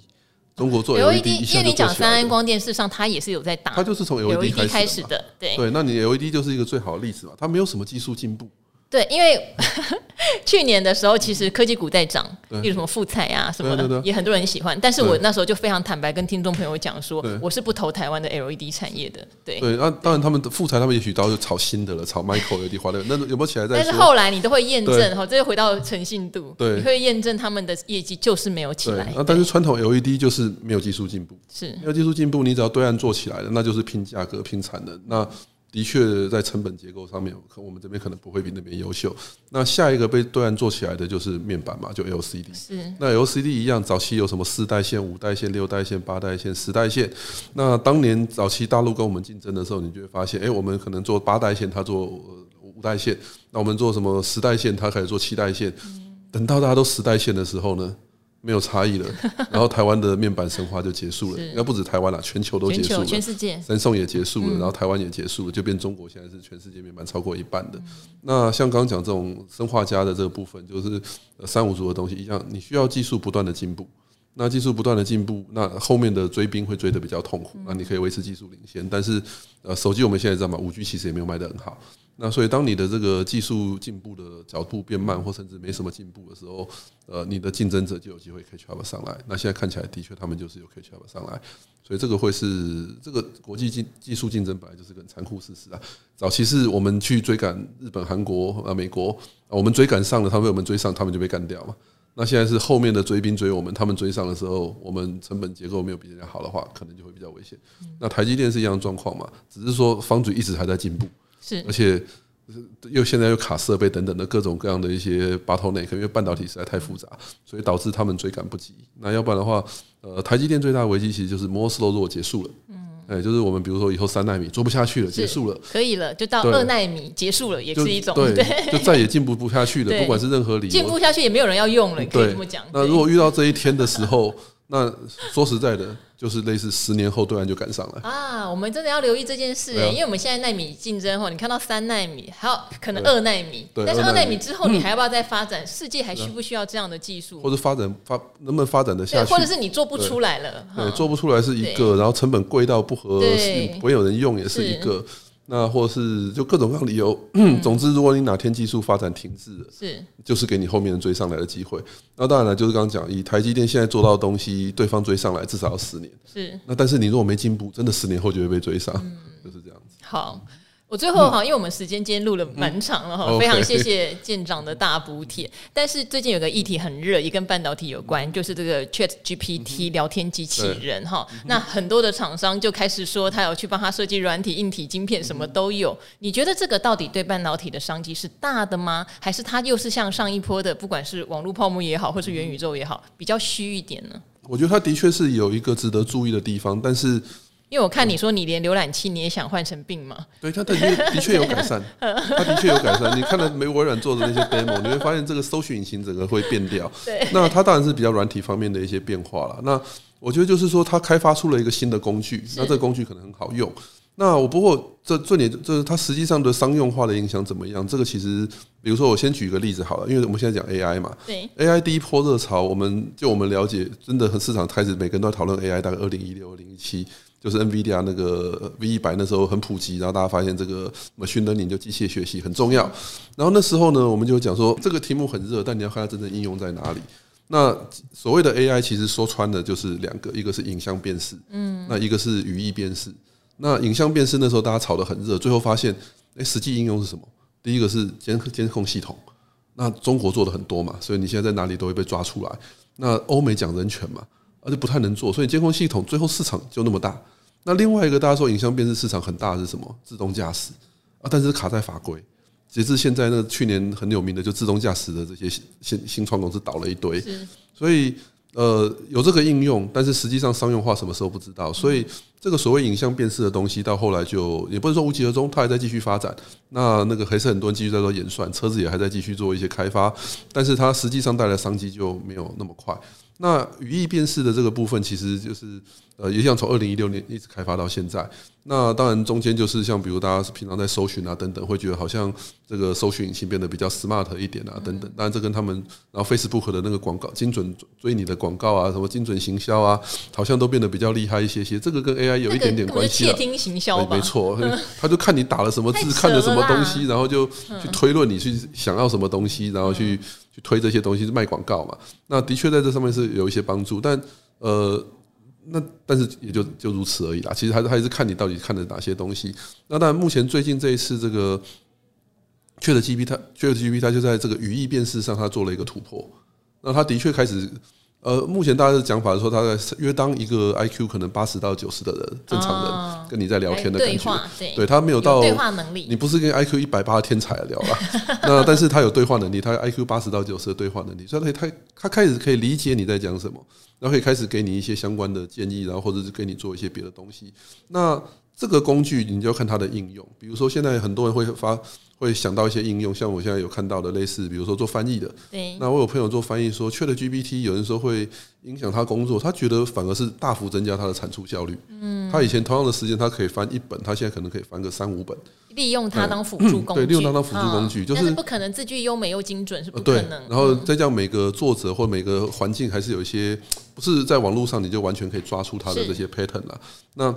中国做 LED，因为你讲三安光电，事实上它也是有在打，它就是从 LED 开始的，对。那你 LED 就是一个最好的例子嘛，它没有什么技术进步。对，因为 去年的时候，其实科技股在涨，例如什么富彩啊什么的，也很多人喜欢。但是我那时候就非常坦白跟听众朋友讲说，我是不投台湾的 LED 产业的。对对，那当然他们的富彩他们也许到时候炒新的了，炒 Micro LED 华的，那有没有起来在？但是后来你都会验证哈，这就回到诚信度，对，你会验证他们的业绩就是没有起来。那但是传统 LED 就是没有技术进步，是没有技术进步，你只要对岸做起来了，那就是拼价格、拼产能。那的确，在成本结构上面，可我们这边可能不会比那边优秀。那下一个被对岸做起来的就是面板嘛，就 LCD。是。那 LCD 一样，早期有什么四代线、五代线、六代线、八代线、十代线。那当年早期大陆跟我们竞争的时候，你就会发现，哎，我们可能做八代线，他做五代线。那我们做什么十代线，他开始做七代线。等到大家都十代线的时候呢？没有差异了，然后台湾的面板神话就结束了。应该不止台湾了，全球都结束了。全世界，三送也结束了，然后台湾也结束了，就变中国现在是全世界面板超过一半的。那像刚刚讲这种生化家的这个部分，就是三五族的东西一样，你需要技术不断的进步。那技术不断的进步，那后面的追兵会追得比较痛苦。那你可以维持技术领先，但是呃，手机我们现在知道吗，五 G 其实也没有卖得很好。那所以，当你的这个技术进步的角度变慢，或甚至没什么进步的时候，呃，你的竞争者就有机会 catch up 上来。那现在看起来，的确他们就是有 catch up 上来，所以这个会是这个国际技技术竞争本来就是个很残酷事实啊。早期是我们去追赶日本、韩国啊、美国，我们追赶上了，他们被我们追上，他们就被干掉嘛。那现在是后面的追兵追我们，他们追上的时候，我们成本结构没有比人家好的话，可能就会比较危险。那台积电是一样状况嘛，只是说方嘴一直还在进步。是，而且又现在又卡设备等等的各种各样的一些 bottleneck，因为半导体实在太复杂，所以导致他们追赶不及。那要不然的话，呃，台积电最大的危机其实就是 Moore's Law 如果结束了。嗯。哎，就是我们比如说以后三纳米做不下去了，结束了，可以了，就到二纳米结束了，也是一种对，就再也进步不下去了，不管是任何理由，进步下去也没有人要用了，可以这么讲。那如果遇到这一天的时候，那说实在的。就是类似十年后对岸就赶上了啊！我们真的要留意这件事，因为我们现在纳米竞争后，你看到三纳米，还有可能二纳米，但是二纳米之后，你还要不要再发展？世界还需不需要这样的技术？或者发展发能不能发展的下去？或者是你做不出来了？对，做不出来是一个，然后成本贵到不合适，不会有人用也是一个。那或是就各种各样理由，嗯、总之，如果你哪天技术发展停滞了，是就是给你后面人追上来的机会。那当然了，就是刚刚讲，以台积电现在做到的东西，对方追上来至少要十年。是那但是你如果没进步，真的十年后就会被追上，嗯、就是这样子。好。我最后哈，因为我们时间今天录了蛮长了哈，嗯、非常谢谢舰长的大补贴。但是最近有个议题很热，也跟半导体有关，就是这个 Chat GPT 聊天机器人哈。对那很多的厂商就开始说，他有去帮他设计软体、硬体、晶片，什么都有。你觉得这个到底对半导体的商机是大的吗？还是它又是像上一波的，不管是网络泡沫也好，或是元宇宙也好，比较虚一点呢？我觉得它的确是有一个值得注意的地方，但是。因为我看你说你连浏览器你也想换成 Bing 吗？对，它的确的确有改善，它的确有改善。你看了没微软做的那些 demo，你会发现这个搜寻引擎整个会变掉。对，那它当然是比较软体方面的一些变化了。那我觉得就是说，它开发出了一个新的工具，那这个工具可能很好用。那我不过这重点就是它实际上的商用化的影响怎么样？这个其实，比如说我先举一个例子好了，因为我们现在讲 AI 嘛，对，AI 第一波热潮，我们就我们了解，真的和市场开始每个人都在讨论 AI，大概二零一六、二零一七。就是 NVIDIA 那个 V 一百那时候很普及，然后大家发现这个 machine learning 就机械学习很重要。然后那时候呢，我们就讲说这个题目很热，但你要看它真正应用在哪里。那所谓的 AI 其实说穿了就是两个，一个是影像辨识，嗯，那一个是语义辨识。那影像辨识那时候大家炒得很热，最后发现，哎，实际应用是什么？第一个是监监控系统，那中国做的很多嘛，所以你现在在哪里都会被抓出来。那欧美讲人权嘛。而且不太能做，所以监控系统最后市场就那么大。那另外一个大家说影像辨识市场很大的是什么？自动驾驶啊，但是卡在法规。截至现在，那去年很有名的就自动驾驶的这些新新创公司倒了一堆。所以呃有这个应用，但是实际上商用化什么时候不知道。所以这个所谓影像辨识的东西到后来就也不是说无疾而终，它还在继续发展。那那个还是很多人继续在做演算，车子也还在继续做一些开发，但是它实际上带来的商机就没有那么快。那语义辨识的这个部分，其实就是呃，也像从二零一六年一直开发到现在。那当然中间就是像比如大家平常在搜寻啊等等，会觉得好像这个搜寻引擎变得比较 smart 一点啊等等。当然这跟他们然后 Facebook 的那个广告精准追你的广告啊，什么精准行销啊，好像都变得比较厉害一些些。这个跟 AI 有一点点关系了。窃听行销没错，他就看你打了什么字，看了什么东西，然后就去推论你去想要什么东西，然后去。去推这些东西是卖广告嘛？那的确在这上面是有一些帮助，但呃，那但是也就就如此而已啦。其实还是还是看你到底看的哪些东西。那当然，目前最近这一次这个缺的 G P，它缺的 G P，它就在这个语义辨识上，它做了一个突破。那它的确开始。呃，目前大家的讲法是说，他在约当一个 IQ 可能八十到九十的人，正常人跟你在聊天的感觉，对，他没有到对话能力，你不是跟 IQ 一百八的天才聊了，那但是他有对话能力，他 IQ 八十到九十的对话能力，所以他他他开始可以理解你在讲什么，然后可以开始给你一些相关的建议，然后或者是给你做一些别的东西。那这个工具你就要看它的应用，比如说现在很多人会发。会想到一些应用，像我现在有看到的类似，比如说做翻译的。对。那我有朋友做翻译说，ChatGPT 有人说会影响他工作，他觉得反而是大幅增加他的产出效率。嗯。他以前同样的时间他可以翻一本，他现在可能可以翻个三五本。利用它当辅助工具。对，利用它当辅助工具，就是不可能字句优美又精准，是不可能。然后再这样，每个作者或每个环境还是有一些，不是在网络上你就完全可以抓出它的这些 pattern 了。那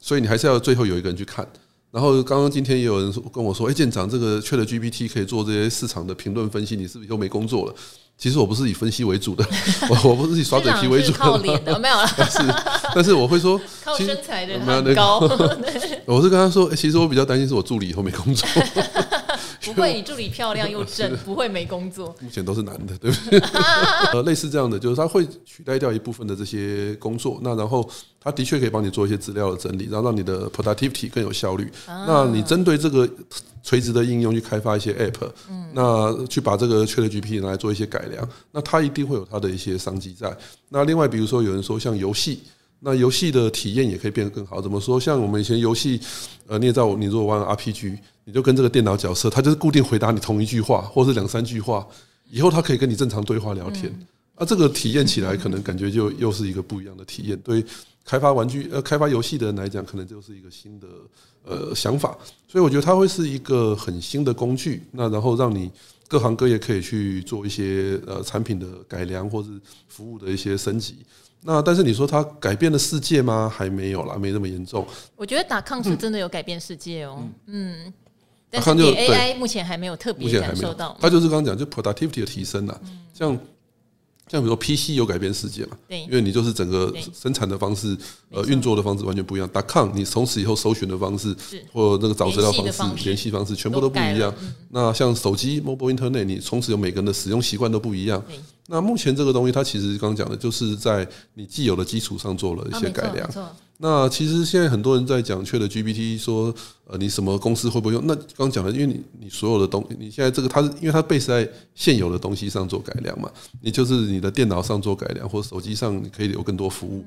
所以你还是要最后有一个人去看。然后刚刚今天也有人跟我说：“哎，舰长，这个 ChatGPT 可以做这些市场的评论分析，你是不是又没工作了？”其实我不是以分析为主的，我 我不是以耍嘴皮为主的，靠脸的没有了。但是但是我会说，靠身材的很高。我是跟他说，其实我比较担心是我助理以后没工作，不会，你助理漂亮又正，不会没工作。目前都是男的，对不对？呃，类似这样的，就是他会取代掉一部分的这些工作，那然后他的确可以帮你做一些资料的整理，然后让你的 productivity 更有效率。那你针对这个垂直的应用去开发一些 app，那去把这个 ChatGPT 拿来做一些改良，那它一定会有它的一些商机在。那另外，比如说有人说像游戏。那游戏的体验也可以变得更好。怎么说？像我们以前游戏，呃，你也知道，你如果玩 RPG，你就跟这个电脑角色，他就是固定回答你同一句话，或是两三句话，以后他可以跟你正常对话聊天。啊，这个体验起来可能感觉就又是一个不一样的体验。对开发玩具、呃，开发游戏的人来讲，可能就是一个新的呃想法。所以我觉得它会是一个很新的工具。那然后让你各行各业可以去做一些呃产品的改良，或是服务的一些升级。那但是你说它改变了世界吗？还没有啦，没那么严重。我觉得打抗是真的有改变世界哦、嗯，但是 AI 目前还没有特别感受到。它就是刚刚讲，就 productivity 的提升啦。像像比如说 PC 有改变世界嘛？对，因为你就是整个生产的方式，呃，运作的方式完全不一样。打抗你从此以后搜寻的方式，或那个找资料方式、联系方式，全部都不一样。那像手机 mobile internet，你从此有每个人的使用习惯都不一样。那目前这个东西，它其实刚刚讲的，就是在你既有的基础上做了一些改良。那其实现在很多人在讲 ChatGPT，说呃，你什么公司会不会用？那刚讲的，因为你你所有的东西，你现在这个它是因为它 base 在现有的东西上做改良嘛，你就是你的电脑上做改良，或者手机上你可以有更多服务。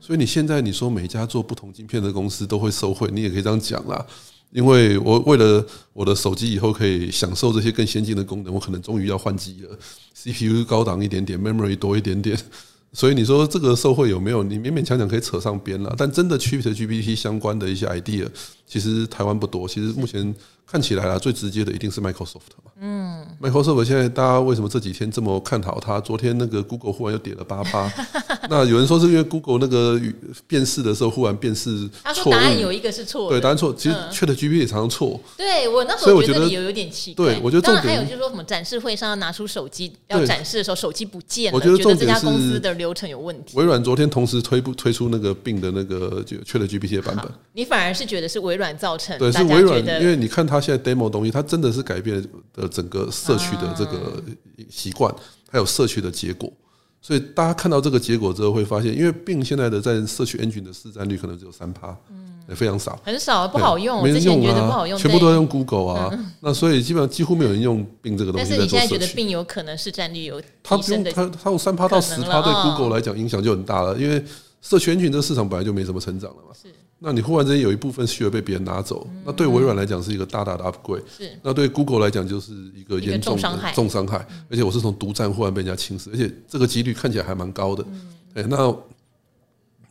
所以你现在你说每家做不同晶片的公司都会受惠，你也可以这样讲啦。因为我为了我的手机以后可以享受这些更先进的功能，我可能终于要换机了，CPU 高档一点点，memory 多一点点。所以你说这个社会有没有？你勉勉强强可以扯上边了。但真的区别 G P T 相关的一些 idea，其实台湾不多。其实目前看起来啊，最直接的一定是 Microsoft 嘛。嗯，Microsoft 现在大家为什么这几天这么看好它？昨天那个 Google 忽然又跌了八八。那有人说是因为 Google 那个辨识的时候忽然辨识错，答案有一个是错，对，答案错。其实 ChatGPT 也常常错。对我那时候觉得理由有点奇怪。对，我觉得重点还有就是说什么展示会上要拿出手机要展示的时候，手机不见了。我觉得这家公司的流程有问题。微软昨天同时推不推出那个 Bing 的那个就 ChatGPT 的版本？你反而是觉得是微软造成？对，是微软，因为你看它现在 demo 东西，它真的是改变了整个社区的这个习惯，还有社区的结果。所以大家看到这个结果之后，会发现，因为 Bing 现在的在社区 engine 的市占率可能只有三趴，也非常少，很少，不好用，没人用啊，全部都要用 Google 啊。那所以基本上几乎没有人用 Bing 这个东西。但是你现在觉得 Bing 有可能市占率有它不用它它用三趴到十趴，对 Google 来讲影响就很大了，因为社区 engine 这个市场本来就没什么成长了嘛。是。那你忽然之间有一部分需要被别人拿走，那对微软来讲是一个大大的 upgrade，是。那对 Google 来讲就是一个严重的重伤害，而且我是从独占忽然被人家侵蚀，而且这个几率看起来还蛮高的。哎，那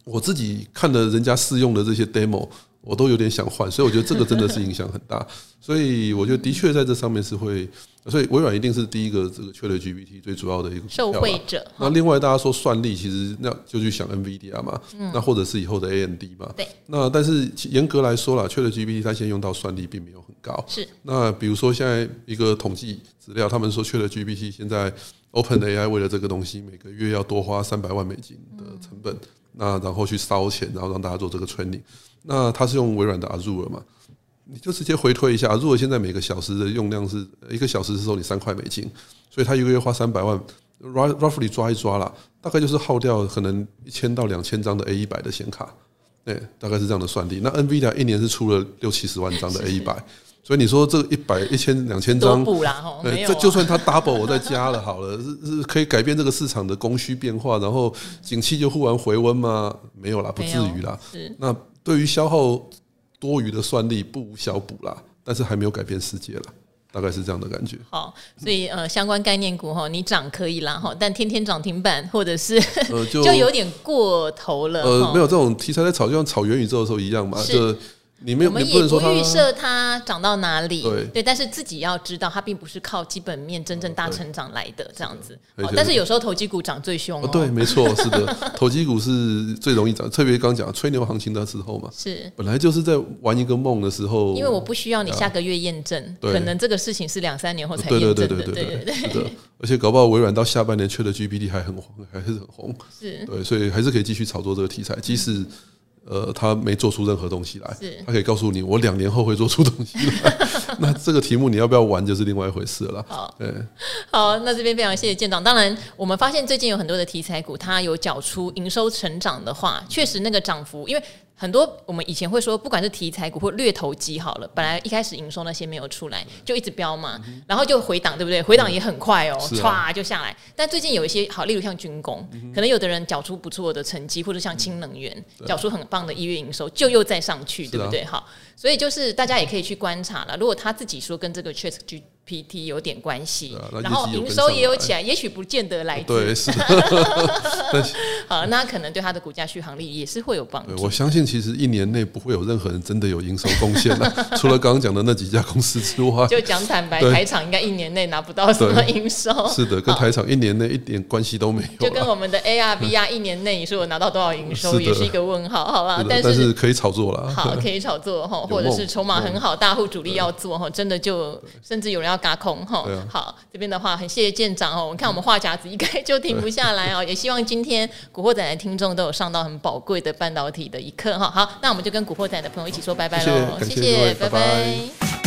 我自己看了人家试用的这些 demo。我都有点想换，所以我觉得这个真的是影响很大。所以我觉得的确在这上面是会，所以微软一定是第一个这个 ChatGPT 最主要的一个受惠者。那另外大家说算力，其实那就去想 NVIDIA 嘛，那或者是以后的 AMD 嘛。对。那但是严格来说啦，ChatGPT 它现在用到算力并没有很高。是。那比如说现在一个统计资料，他们说 ChatGPT 现在 OpenAI 为了这个东西，每个月要多花三百万美金的成本，那然后去烧钱，然后让大家做这个 training。那它是用微软的 Azure 嘛？你就直接回推一下，Azure 现在每个小时的用量是一个小时是收你三块美金，所以它一个月花三百万，roughly 抓一抓啦，大概就是耗掉可能一千到两千张的 A 一百的显卡，对，大概是这样的算力。那 NVIDIA 一年是出了六七十万张的 A 一百，所以你说这一百一千两千张，对，这就算它 double 我再加了好了，是是可以改变这个市场的供需变化，然后景气就忽然回温吗？没有啦，不至于啦。是那。对于消耗多余的算力不无小补啦，但是还没有改变世界啦，大概是这样的感觉。好，所以呃，相关概念股哈，你涨可以啦哈，但天天涨停板或者是呃就，就有点过头了。呃，没有这种题材在炒，就像炒元宇宙的时候一样嘛，就。我们也不预设它涨到哪里，对，对，但是自己要知道，它并不是靠基本面真正大成长来的这样子。但是有时候投机股涨最凶哦。对，没错，是的，投机股是最容易涨，特别刚讲吹牛行情的时候嘛。是，本来就是在玩一个梦的时候。因为我不需要你下个月验证，可能这个事情是两三年后才验证的。对对对对对对。而且搞不好微软到下半年 ChatGPT 还很还是很红。是。对，所以还是可以继续炒作这个题材，即使。呃，他没做出任何东西来，他可以告诉你，我两年后会做出东西来。那这个题目你要不要玩，就是另外一回事了。好，对，好，那这边非常谢谢舰长。当然，我们发现最近有很多的题材股，它有缴出营收成长的话，确实那个涨幅，因为。很多我们以前会说，不管是题材股或略投机好了，本来一开始营收那些没有出来，就一直飙嘛，然后就回档，对不对？回档也很快哦，唰就下来。但最近有一些好，例如像军工，可能有的人缴出不错的成绩，或者像氢能源缴出很棒的一月营收，就又再上去，对不对？好，所以就是大家也可以去观察了。如果他自己说跟这个 ChatG PT 有点关系，然后营收也有起来，也许不见得来自。对，是。好，那可能对它的股价续航力也是会有帮助。我相信，其实一年内不会有任何人真的有营收贡献的，除了刚刚讲的那几家公司之外。就讲坦白，台厂应该一年内拿不到什么营收。是的，跟台厂一年内一点关系都没有。就跟我们的 AR、VR 一年内你说我拿到多少营收，也是一个问号，好吧？但是可以炒作了。好，可以炒作哈，或者是筹码很好，大户主力要做哈，真的就甚至有人要轧空哈。好，这边的话很谢谢舰长哦。我们看我们话匣子一开就停不下来哦。也希望今天古惑仔的听众都有上到很宝贵的半导体的一课哈。好，那我们就跟古惑仔的朋友一起说拜拜喽。谢谢，拜拜。